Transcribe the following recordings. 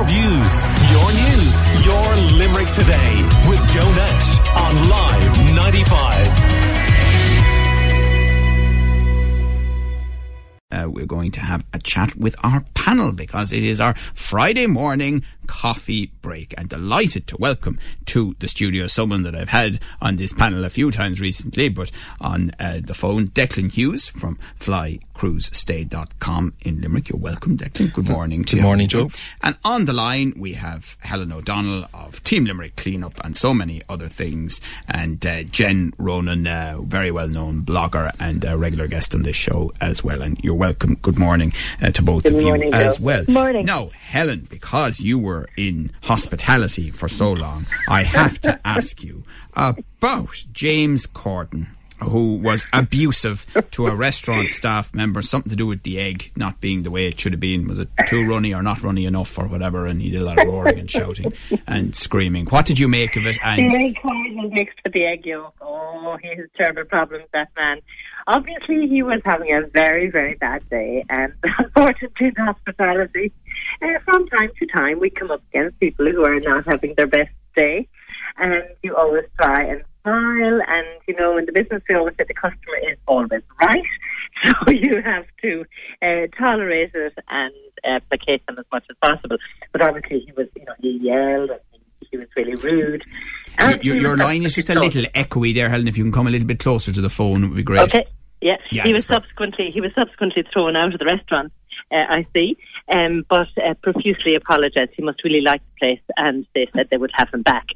Your views, your news, your Limerick today with Joe Nash on Live 95. Uh, we're going to have a chat with our panel because it is our Friday morning coffee break and delighted to welcome to the studio someone that I've had on this panel a few times recently, but on uh, the phone, Declan Hughes from flycruisestay.com in Limerick. You're welcome, Declan. Good morning to you. Good morning, Joe. And on the line, we have Helen O'Donnell of Team Limerick Cleanup and so many other things, and uh, Jen Ronan, uh, very well known blogger and a regular guest on this show as well. And you're welcome. Good morning uh, to both Good of you morning, as Joe. well. Morning. Now, Helen, because you were in hospitality for so long, I have to ask you about James Corden. Who was abusive to a restaurant staff member? Something to do with the egg not being the way it should have been. Was it too runny or not runny enough or whatever? And he did a lot of roaring and shouting and screaming. What did you make of it? And The egg was mixed with the egg yolk. Oh, he has terrible problems, that man. Obviously, he was having a very, very bad day, and unfortunately, in hospitality, uh, from time to time, we come up against people who are not having their best day, and you always try and smile. And you know, in the business, we always say the customer is always right, so you have to uh, tolerate it and uh, placate them as much as possible. But obviously, he was, you know, he yelled and he, was really rude. And your, your was line is just a little echoey there, Helen. If you can come a little bit closer to the phone, it would be great. Okay. Yeah. Yeah, he was that's right. subsequently he was subsequently thrown out of the restaurant. Uh, I see, um, but uh, profusely apologised. He must really like the place, and they said they would have him back.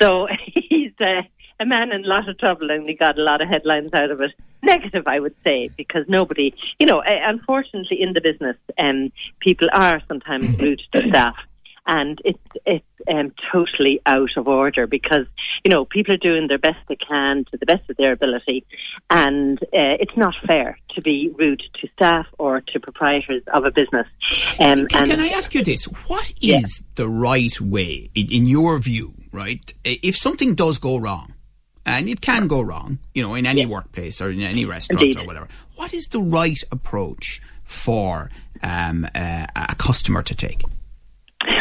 So he's uh, a man in a lot of trouble, and he got a lot of headlines out of it. Negative, I would say, because nobody, you know, uh, unfortunately, in the business, um, people are sometimes rude to staff and it's it's um, totally out of order because you know people are doing their best they can to the best of their ability, and uh, it's not fair to be rude to staff or to proprietors of a business. Um, Can, and can I ask you this? What is Yeah. the right way, in, in your view, right? If something does go wrong, and it can go wrong, you know, in any workplace or in any restaurant Indeed. or whatever, what is the right approach for um, uh, a customer to take?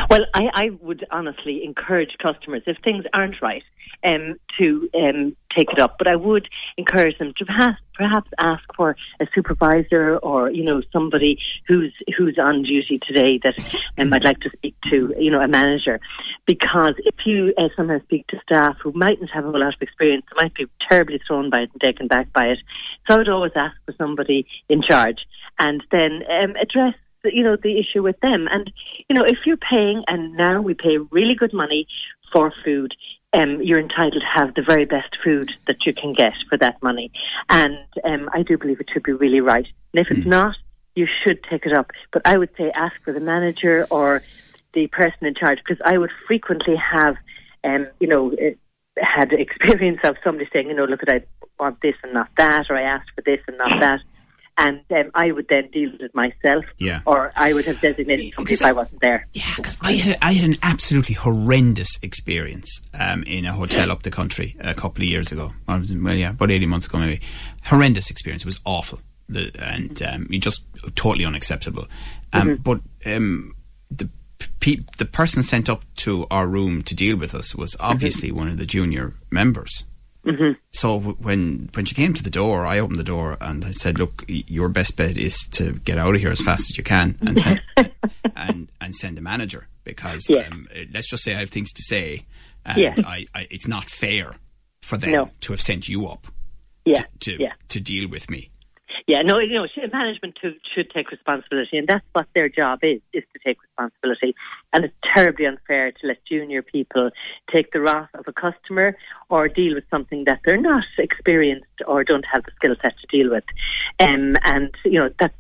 Well, I, I would honestly encourage customers, if things aren't right, um, to um, take it up. But I would encourage them to perhaps, perhaps ask for a supervisor or you know somebody who's who's on duty today that um, I'd like to speak to, you know, a manager, because if you uh, sometimes speak to staff who mightn't have a lot of experience, they might be terribly thrown by it and taken back by it. So I would always ask for somebody in charge and then um, address the- you know the issue with them. And you know if you're paying and now we pay really good money for food um, you're entitled to have the very best food that you can get for that money. And um, I do believe it should be really right. And if it's not you should take it up. But I would say ask for the manager or the person in charge because I would frequently have um, you know eh, had experience of somebody saying you know look at I want this and not that or I asked for this and not that and um, I would then deal with it myself, Yeah. or I would have designated somebody if I wasn't there. Yeah, because I had I had an absolutely horrendous experience um, in a hotel up the country a couple of years ago. Was Well, yeah, about eighteen months ago maybe. Horrendous experience. It was awful, the, and um, just totally unacceptable. Um, But um, the pe- the person sent up to our room to deal with us was obviously one of the junior members. So when when she came to the door, I opened the door and I said, "Look, your best bet is to get out of here as fast as you can and send and and send a manager because Yeah. um, uh, let's just say I have things to say, and Yeah. I, I it's not fair for them No. to have sent you up Yeah, to yeah, to deal with me." Yeah. No, you know, management too, should take responsibility, and that's what their job is: is to take responsibility. And it's terribly unfair to let junior people take the wrath of a customer or deal with something that they're not experienced or don't have the skill set to deal with. Um, and you know that's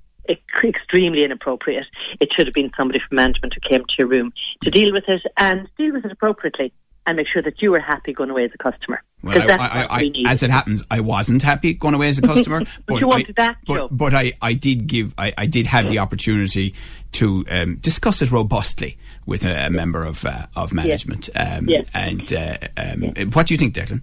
extremely inappropriate. It should have been somebody from management who came to your room to deal with it and deal with it appropriately and make sure that you were happy going away as a customer. Well, I, I, I, as it happens, I wasn't happy going away as a customer, but, you wanted I, that, but, but I, I did give, I, I did have the opportunity to um, discuss it robustly with a, a member of uh, of management. Um, Yes. And uh, um, what do you think, Declan?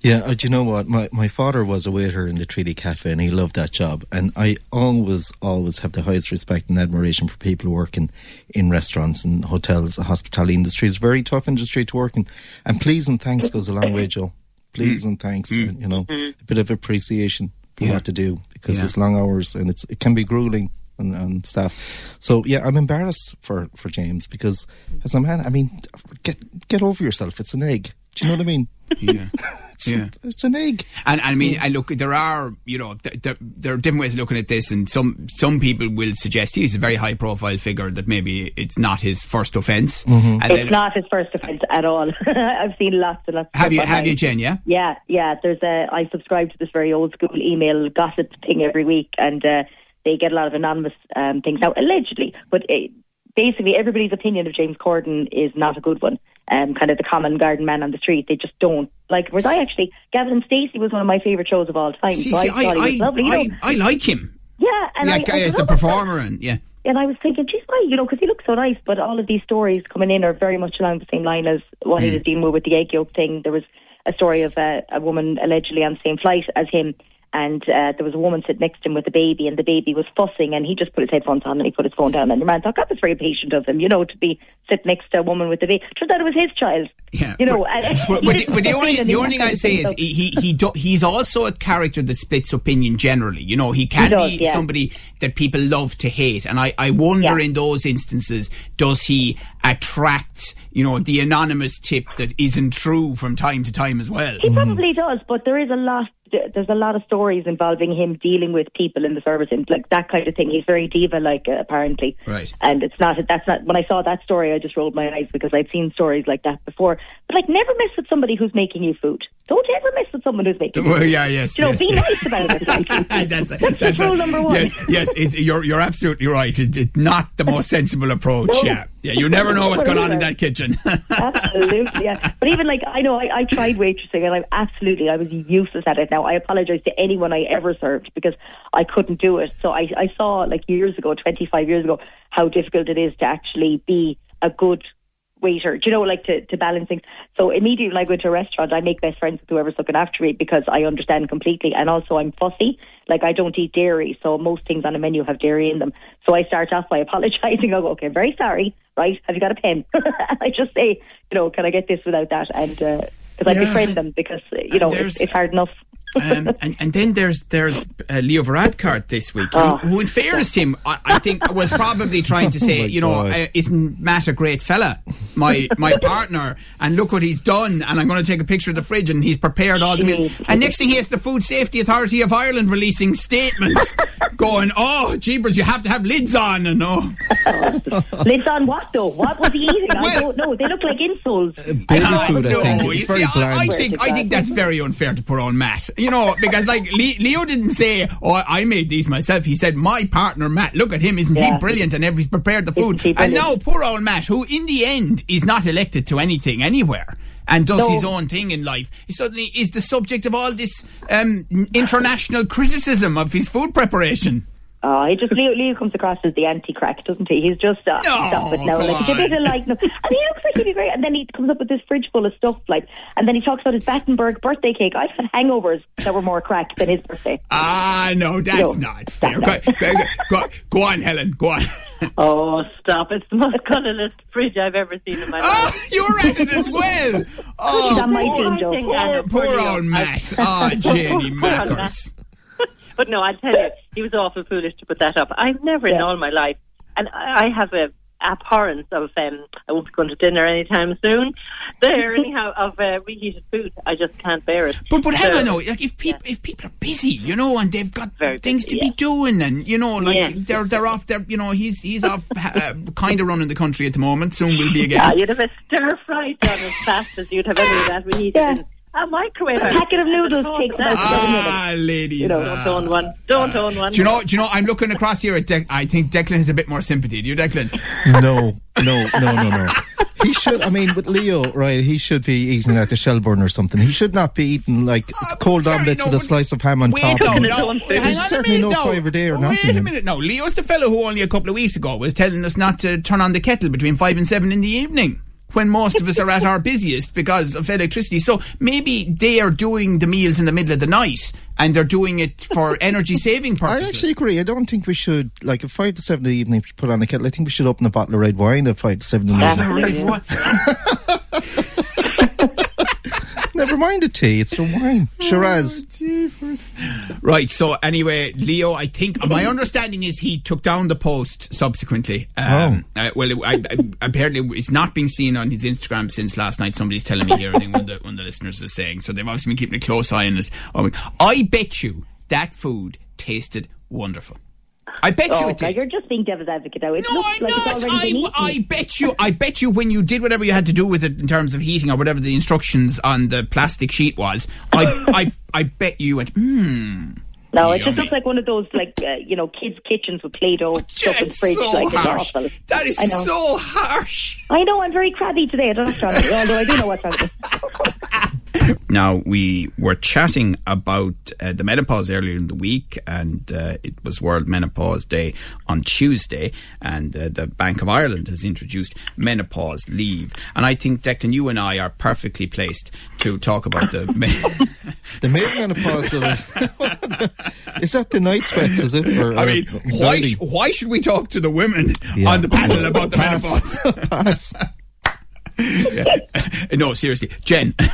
Yeah, uh, do you know what? My my father was a waiter in the Treaty Cafe, and he loved that job. And I always, always have the highest respect and admiration for people working in, in restaurants and hotels. The hospitality industry is a very tough industry to work in. And please and thanks goes a long way, Joe. Please and thanks. uh, You know, a bit of appreciation for Yeah. what to do because Yeah. it's long hours and it's it can be grueling on, on staff. So yeah, I'm embarrassed for for James because as a man, I mean, get get over yourself. It's an egg. Do you know what I mean? Yeah. It's, Yeah. it's an egg. And, and I mean, I look, there are, you know, th- th- there are different ways of looking at this, and some some people will suggest he's a very high profile figure that maybe it's not his first offence Mm-hmm. And It's not his first offence at all. I've seen lots and lots. of have you stuff have online. you, Jen? Yeah. Yeah, yeah. There's a. I subscribe to this very old school email gossip thing every week, and uh, they get a lot of anonymous um, things now, allegedly. But uh basically, everybody's opinion of James Corden is not a good one. Um, kind of the common garden man on the street. They just don't like. Whereas I actually, Gavin and Stacey was one of my favourite shows of all time. See, so see, I, was I, lovely. You I, know? I, I like him. yeah, and yeah, I, I as a performer, and yeah. And I was thinking, geez, why? You know, because he looks so nice. But all of these stories coming in are very much along the same line as what he was dealing with with the egg yolk thing. There was a story of a, a woman allegedly on the same flight as him, and uh, there was a woman sitting next to him with a baby, and the baby was fussing, and he just put his headphones on and he put his phone down. And the man thought that was very patient of him, you know, to be sitting next to a woman with a baby. Turns out it was his child. Yeah, you know. But, but, but the, but the only the only thing I of say is he he he do, he's also a character that splits opinion generally. You know, he can He does, be yeah. somebody that people love to hate, and I I wonder Yeah. in those instances does he attract you know the anonymous tip that isn't true from time to time as well. He probably does, but there is a lot. There's a lot of stories involving him dealing with people in the service and like that kind of thing. He's very diva-like, uh, apparently. Right. And it's not. That's not. When I saw that story, I just rolled my eyes because I'd seen stories like that before. But like, never mess with somebody who's making you food. Don't ever mess with someone who's making. Well, food. yeah, yes, You know, yes. be nice about it. Like. that's That's that's rule number one. Yes, yes, it's, you're you're absolutely right. It, it's not the most sensible approach. No. Yeah, yeah. You never know what's going on in that kitchen. absolutely, yeah. But even like I know I, I tried waitressing and I'm absolutely I was useless at it. Now I apologise to anyone I ever served because I couldn't do it. So I I saw like years ago, 25 years ago, how difficult it is to actually be a good waiter. Do you know, like to, to balance things. So immediately when I go into a restaurant, I make best friends with whoever's looking after me because I understand completely. And also I'm fussy. Like I don't eat dairy, so most things on a menu have dairy in them. So I start off by apologising. I go, okay, I'm very sorry. Right? Have you got a pen? I just say, you know, can I get this without that? And because I Yeah. befriend them because uh, you know it's, it's hard enough. Um, and, and then there's there's uh, Leo Varadkar this week, who, Oh. who, in fairness to him, I, I think was probably trying to say, my you know, uh, isn't Matt a great fella, my my partner, and look what he's done, and I'm going to take a picture of the fridge, and he's prepared all the meals. And next thing, he has the Food Safety Authority of Ireland releasing statements, going, "Oh, jeepers, you have to have lids on," and oh, Lids on what though? What was he eating? I Well- don't know. They look like insoles. Baby food, I know. think. You It's see, I, I think I think that's very unfair to put on Matt. You know, because like Leo didn't say, "Oh, I made these myself." He said, "My partner Matt, look at him, isn't he brilliant?" And he's prepared the food. And now poor old Matt, who in the end is not elected to anything anywhere. And does No. his own thing in life. He suddenly is the subject of all this um, international criticism of his food preparation. Oh, he just Leo, Leo comes across as the anti-crack, doesn't he? He's just uh, No, stop it now. Like he's a bit of like, no. and he looks like he'd be great. And then he comes up with this fridge full of stuff, like, and then he talks about his Battenberg birthday cake. I've had hangovers that were more crack than his birthday. Ah, no, that's No. not fair. Go, go, go, go, go on, Helen. Go on. Oh, stop. It's the most colourless fridge I've ever seen in my life. Oh, you're at it as well. Oh, He's on my poor, team, Joe. poor, poor Poor old Leo. Matt. Oh, Jenny Poor Mackers. But no, I tell you, he was awful foolish to put that up. I've never in all my life, and I have a abhorrence of um I won't be going to dinner anytime soon. There anyhow of uh, reheated food. I just can't bear it. But but So- hang on, no. Like if people if people are busy, you know, and they've got Very things busy, to be doing, and you know, like Yeah. they're they're off. They're you know, he's he's off, uh, kind of running the country at the moment. Soon we'll be again. you'd have a stir fry done as fast as you'd have any of that reheated Yeah. In a microwave. A packet of noodles takes about seven minutes. Ah, ladies. You know, ah. Don't own one. Don't own one. do you know? Do you know? I'm looking across here at. De- I think Declan has a bit more sympathy. Do you, Declan? No, no, no, no, no. he should. I mean, with Leo, right? He should be eating at the Shelburne or something. He should not be eating like Uh, cold sorry, omelets no, with a slice of ham on Wait, top. no, and- no. Hang Hang There's on a certainly minute, no now. fibre day or Wait nothing. a minute. No, Leo's the fellow who only a couple of weeks ago was telling us not to turn on the kettle between five and seven in the evening. When most of us are at our busiest because of electricity. So maybe they are doing the meals in the middle of the night and they're doing it for energy saving purposes. I actually agree. I don't think we should, like, at five to seven in the evening, put on a kettle. I think we should open a bottle of red wine at five to seven in the evening. right? What? Never mind tea, it's a wine. Shiraz. Right. So anyway, Leo, I think my understanding is he took down the post subsequently. Um, uh, well, it, I, I, apparently it's not being seen on his Instagram since last night. Somebody's telling me here. I think one of the, one of the listeners is saying. So they've obviously been keeping a close eye on it. Oh, I bet you that food tasted wonderful. I bet you Oh, it now did. you're just being devil's advocate now. It No, I'm like not. it's I. I bet you. I bet you when you did whatever you had to do with it in terms of heating or whatever the instructions on the plastic sheet was. I, I, I bet you went. Hmm. No, it just looks like one of those like uh, you know kids' kitchens with Play-Doh stuff in the It's fridge. so like it's harsh. awful. That is I know. so harsh. I know. I'm very crabby today at the restaurant, although I do know what's wrong me. Now we were chatting about uh, the menopause earlier in the week, and uh, it was World Menopause Day on Tuesday, and uh, the Bank of Ireland has introduced menopause leave, and I think Declan, you and I are perfectly placed to talk about the. The male menopause. Of, is that the night sweats, is it? Or, I mean, why sh- why should we talk to the women Yeah. on the panel about the Pass. menopause? Pass. no, seriously, Jen.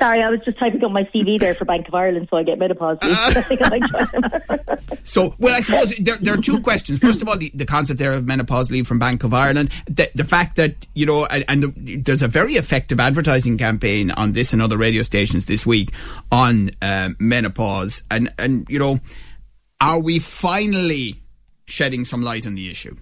Sorry, I was just typing up my CV there for Bank of Ireland, so I get menopause. leave. I think I might try. So, well, I suppose there, there are two questions. First of all, the, the concept there of menopause leave from Bank of Ireland, the, the fact that, you know, and, and the, there's a very effective advertising campaign on this and other radio stations this week on um, menopause. And, and, you know, are we finally shedding some light on the issue?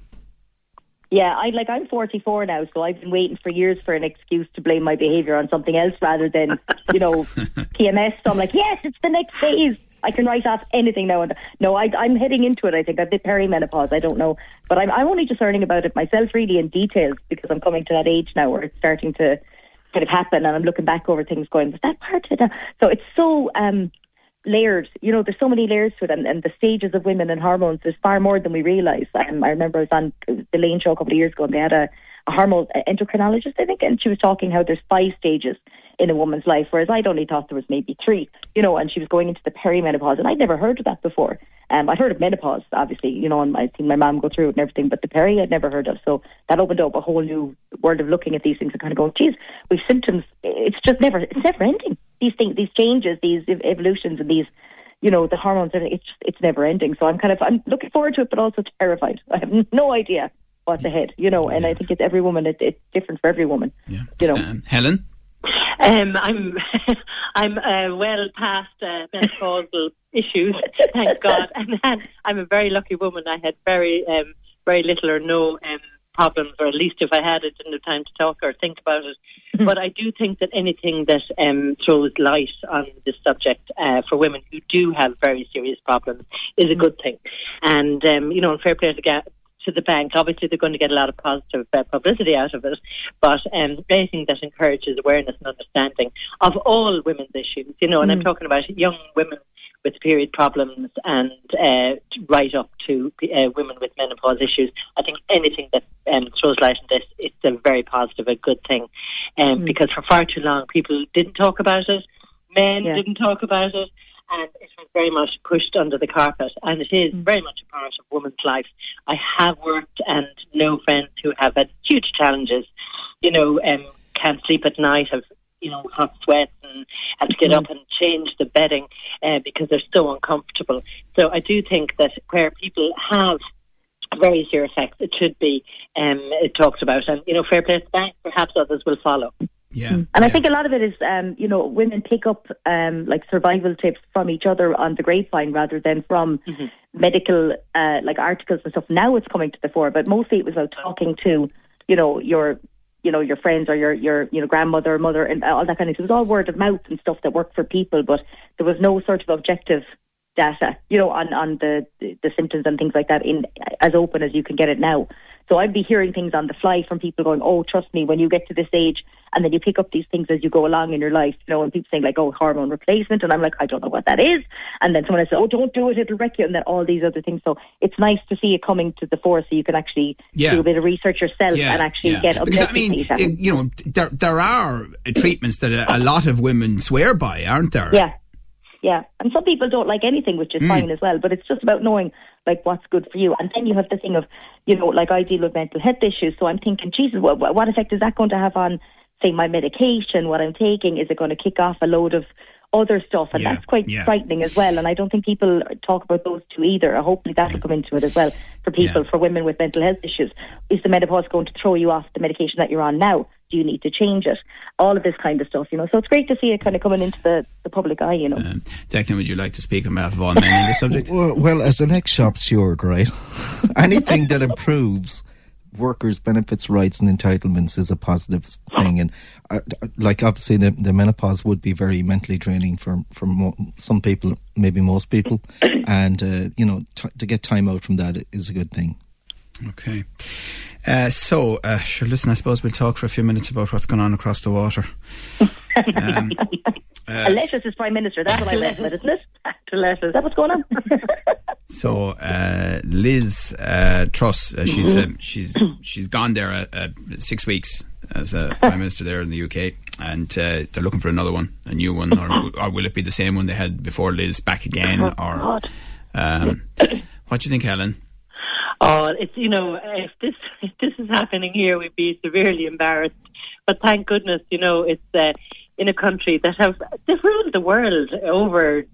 Yeah, I like I'm 44 now, so I've been waiting for years for an excuse to blame my behaviour on something else rather than, you know, PMS. So I'm like, yes, it's the next phase. I can write off anything now. And no, I, I'm heading into it. I think I've been perimenopause. I don't know, but I'm I'm only just learning about it myself, really in details, because I'm coming to that age now where it's starting to kind of happen, and I'm looking back over things, going, was that part of it? So it's so. um layered. You know, there's so many layers to it, and, and the stages of women and hormones. There's far more than we realise. Um, I remember I was on the Lane show a couple of years ago, and they had a, a hormone endocrinologist, I think, and she was talking how there's five stages in a woman's life, whereas I'd only thought there was maybe three. You know, and she was going into the perimenopause, and I'd never heard of that before. Um, I'd heard of menopause, obviously, you know, and I think my mom go through it and everything, but the peri I'd never heard of. So that opened up a whole new world of looking at these things and kind of going, geez, we've symptoms. It's just never, it's never ending. These things, these changes, these evolutions, and these you know, the hormones, and it's it's never ending. So I'm kind of I'm looking forward to it, but also terrified. I have no idea what's ahead, you know. And I think it's every woman. It, it's different for every woman. Yeah. You know. Um, Helen? Um, I'm I'm uh, well past uh, menopausal issues, thank God, and then I'm a very lucky woman. I had very um, very little or no um, problems, or at least if I had, it, didn't have time to talk or think about it. but I do think that anything that um, throws light on this subject uh, for women who do have very serious problems is a good thing. And um, you know, and fair play to to the bank. Obviously, they're going to get a lot of positive uh, publicity out of it, but um, anything that encourages awareness and understanding of all women's issues, you know, and I'm talking about young women with period problems and uh, right up to uh, women with menopause issues. I think anything that um, throws light on this, it's a very positive, a good thing, um, because for far too long people didn't talk about it, men Yeah. didn't talk about it, and it was very much pushed under the carpet. And it is very much a part of women's life. I have worked and know friends who have had huge challenges. You know, um, can't sleep at night, have you know hot sweats, and have to get up and change the bedding uh, because they're so uncomfortable. So I do think that where people have very serious effects, it should be um, talked about. And you know, fair play to the bank. Perhaps others will follow. Yeah. And I think a lot of it is, um, you know, women pick up um, like survival tips from each other on the grapevine rather than from medical uh, like articles and stuff. Now it's coming to the fore, but mostly it was about talking to, you know, your you know your friends or your your you know grandmother or mother and all that kind of. It was all word of mouth and stuff that worked for people, but there was no sort of objective data, you know, on on the the symptoms and things like that in as open as you can get it now. So I'd be hearing things on the fly from people going, "Oh, trust me, when you get to this age." And then you pick up these things as you go along in your life, you know, and people saying like, "Oh, hormone replacement," and I'm like, "I don't know what that is." And then someone says, "Oh, don't do it; it'll wreck you," and then all these other things. So it's nice to see it coming to the fore, so you can actually Yeah. do a bit of research yourself and actually yeah. get because I mean, data. you know, there there are treatments that a, a lot of women swear by, aren't there? Yeah. Yeah. And some people don't like anything, which is mm. fine as well. But it's just about knowing like what's good for you. And then you have the thing of, you know, like I deal with mental health issues. So I'm thinking, Jesus, what, what effect is that going to have on, say, my medication, what I'm taking? Is it going to kick off a load of other stuff? And Yeah, that's quite yeah. frightening as well. And I don't think people talk about those two either. Hopefully that'll come into it as well for people, Yeah. for women with mental health issues. Is the menopause going to throw you off the medication that you're on now? Do you need to change it? All of this kind of stuff, you know. So it's great to see it kind of coming into the, the public eye, you know. Um, Declan, would you like to speak on behalf of all men in this subject? Well, well, as an ex-shop steward, right, anything that improves workers' benefits, rights, and entitlements is a positive thing. And uh, like obviously, the, the menopause would be very mentally draining for for mo- some people, maybe most people, and uh, you know, t- to get time out from that is a good thing. Okay. Uh, so, uh, sure, listen, I suppose we'll talk for a few minutes about what's going on across the water. Um, uh, A lettuce is prime minister. That's what I read, isn't it? To let Is that what's going on? So uh, Liz uh, Truss, uh, she's um, she's she's gone there uh, uh, six weeks as a prime minister there in the UK, and uh, they're looking for another one, a new one, or, or will it be the same one they had before Liz back again? Oh, Or um, what do you think, Helen? Oh, it's you know, if this if this is happening here, we'd be severely embarrassed. But thank goodness, you know, it's uh, in a country that have they've ruled the world over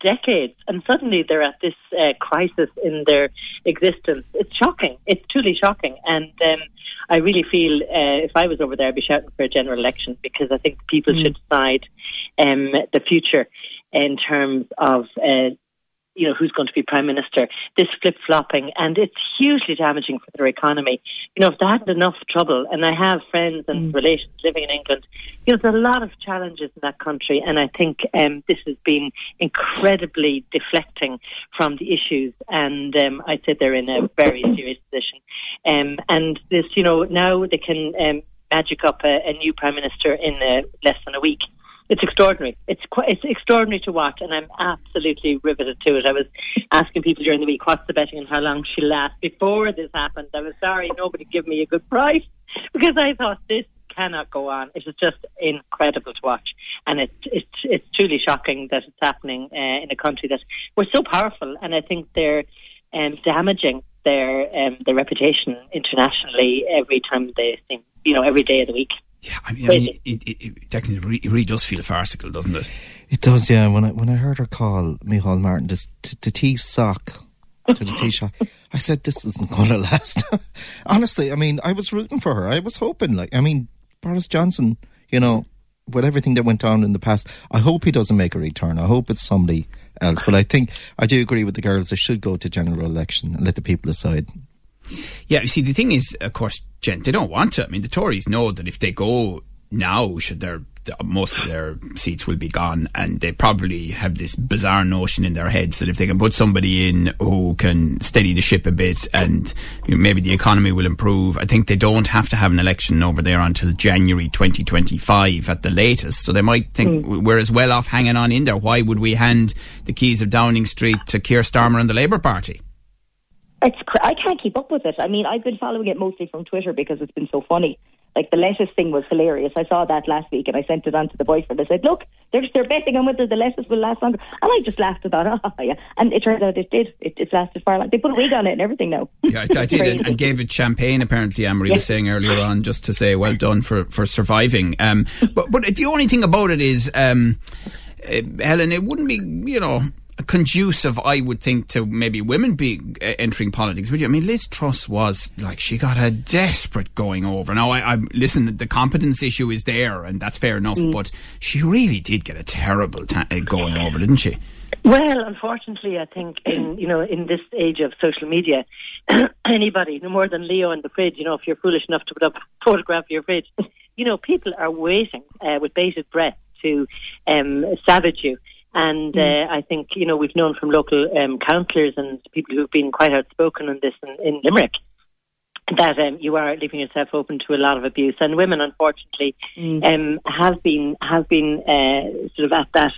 decades, and suddenly they're at this uh, crisis in their existence. It's shocking. It's truly shocking, and um, I really feel uh, if I was over there, I'd be shouting for a general election because I think people should decide um, the future in terms of. Uh, you know, who's going to be prime minister, this flip flopping, and it's hugely damaging for their economy. You know, if they had enough trouble, and I have friends and relations living in England, you know, there's a lot of challenges in that country, and I think um, this has been incredibly deflecting from the issues, and um, I'd say they're in a very serious position. Um, and this, you know, now they can um, magic up a, a new prime minister in uh, less than a week it's extraordinary. It's quite, it's extraordinary to watch, and I'm absolutely riveted to it. I was asking people during the week what's the betting and how long she'll last. Before this happened, I was sorry nobody gave me a good price because I thought this cannot go on. It is just incredible to watch, and it's it's it's truly shocking that it's happening uh, in a country that we're so powerful, and I think they're um, damaging their um, their reputation internationally every time they seem, you know, every day of the week. Yeah, I mean, I mean it, it, it, technically it re- it really does feel farcical, doesn't it? It does, yeah. When I when I heard her call Micheál Martin this t- the tea sock to the tea shop, I said this isn't going to last. Honestly, I mean, I was rooting for her. I was hoping, like, I mean, Boris Johnson, you know, with everything that went on in the past, I hope he doesn't make a return. I hope it's somebody else. But I think I do agree with the girls. They should go to general election and let the people decide. Yeah, you see, the thing is, of course, Jen, they don't want to. I mean, the Tories know that if they go now, should their most of their seats will be gone, and they probably have this bizarre notion in their heads that if they can put somebody in who can steady the ship a bit, and you know, maybe the economy will improve. I think they don't have to have an election over there until January 2025 at the latest. So they might think mm. we're as well off hanging on in there. Why would we hand the keys of Downing Street to Keir Starmer and the Labour Party? It's cr- I can't keep up with it. I mean, I've been following it mostly from Twitter because it's been so funny. Like the lettuce thing was hilarious. I saw that last week and I sent it on to the boyfriend. I said, "Look, they're they're betting on whether the lettuce will last longer." And I just laughed and thought, "Oh yeah." And it turns out it did. It, it lasted far longer. They put a wig on it and everything now. Yeah, I, I did, and, and gave it champagne. Apparently, Marie was saying earlier on, just to say well done for for surviving. Um, but but the only thing about it is, um, uh, Helen, it wouldn't be you know conducive, I would think, to maybe women be uh, entering politics. Would you? I mean, Liz Truss was like she got a desperate going over. Now, I, I listen. The competence issue is there, and that's fair enough. But she really did get a terrible ta- uh, going over, didn't she? Well, unfortunately, I think in you know in this age of social media, anybody, no more than Leo in the fridge, you know, if you're foolish enough to put up a photograph of your fridge, you know, people are waiting uh, with bated breath to um, savage you. And uh, I think you know we've known from local um, councillors and people who've been quite outspoken on this in, in Limerick that um, you are leaving yourself open to a lot of abuse, and women, unfortunately, Mm. um, have been have been uh, sort of at that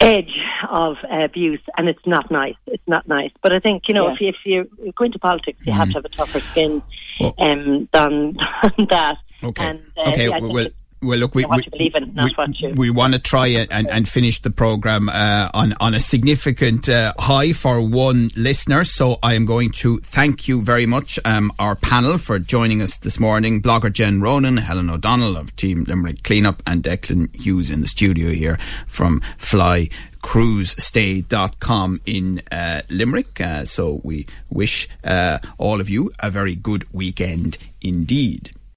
edge of abuse, and it's not nice. It's not nice. But I think you know, Yeah. if, you, if you go into politics, you have to have a tougher skin Well- um, than, than that. Okay. And, uh, okay. yeah, well, well, look, we, we, in, not we, we want to try and, and finish the program uh, on on a significant uh, high for one listener. So I am going to thank you very much, um, our panel, for joining us this morning. Blogger Jen Ronan, Helen O'Donnell of Team Limerick Cleanup, and Declan Hughes in the studio here from Fly cruisestay.com in uh, Limerick. Uh, so we wish uh, all of you a very good weekend indeed.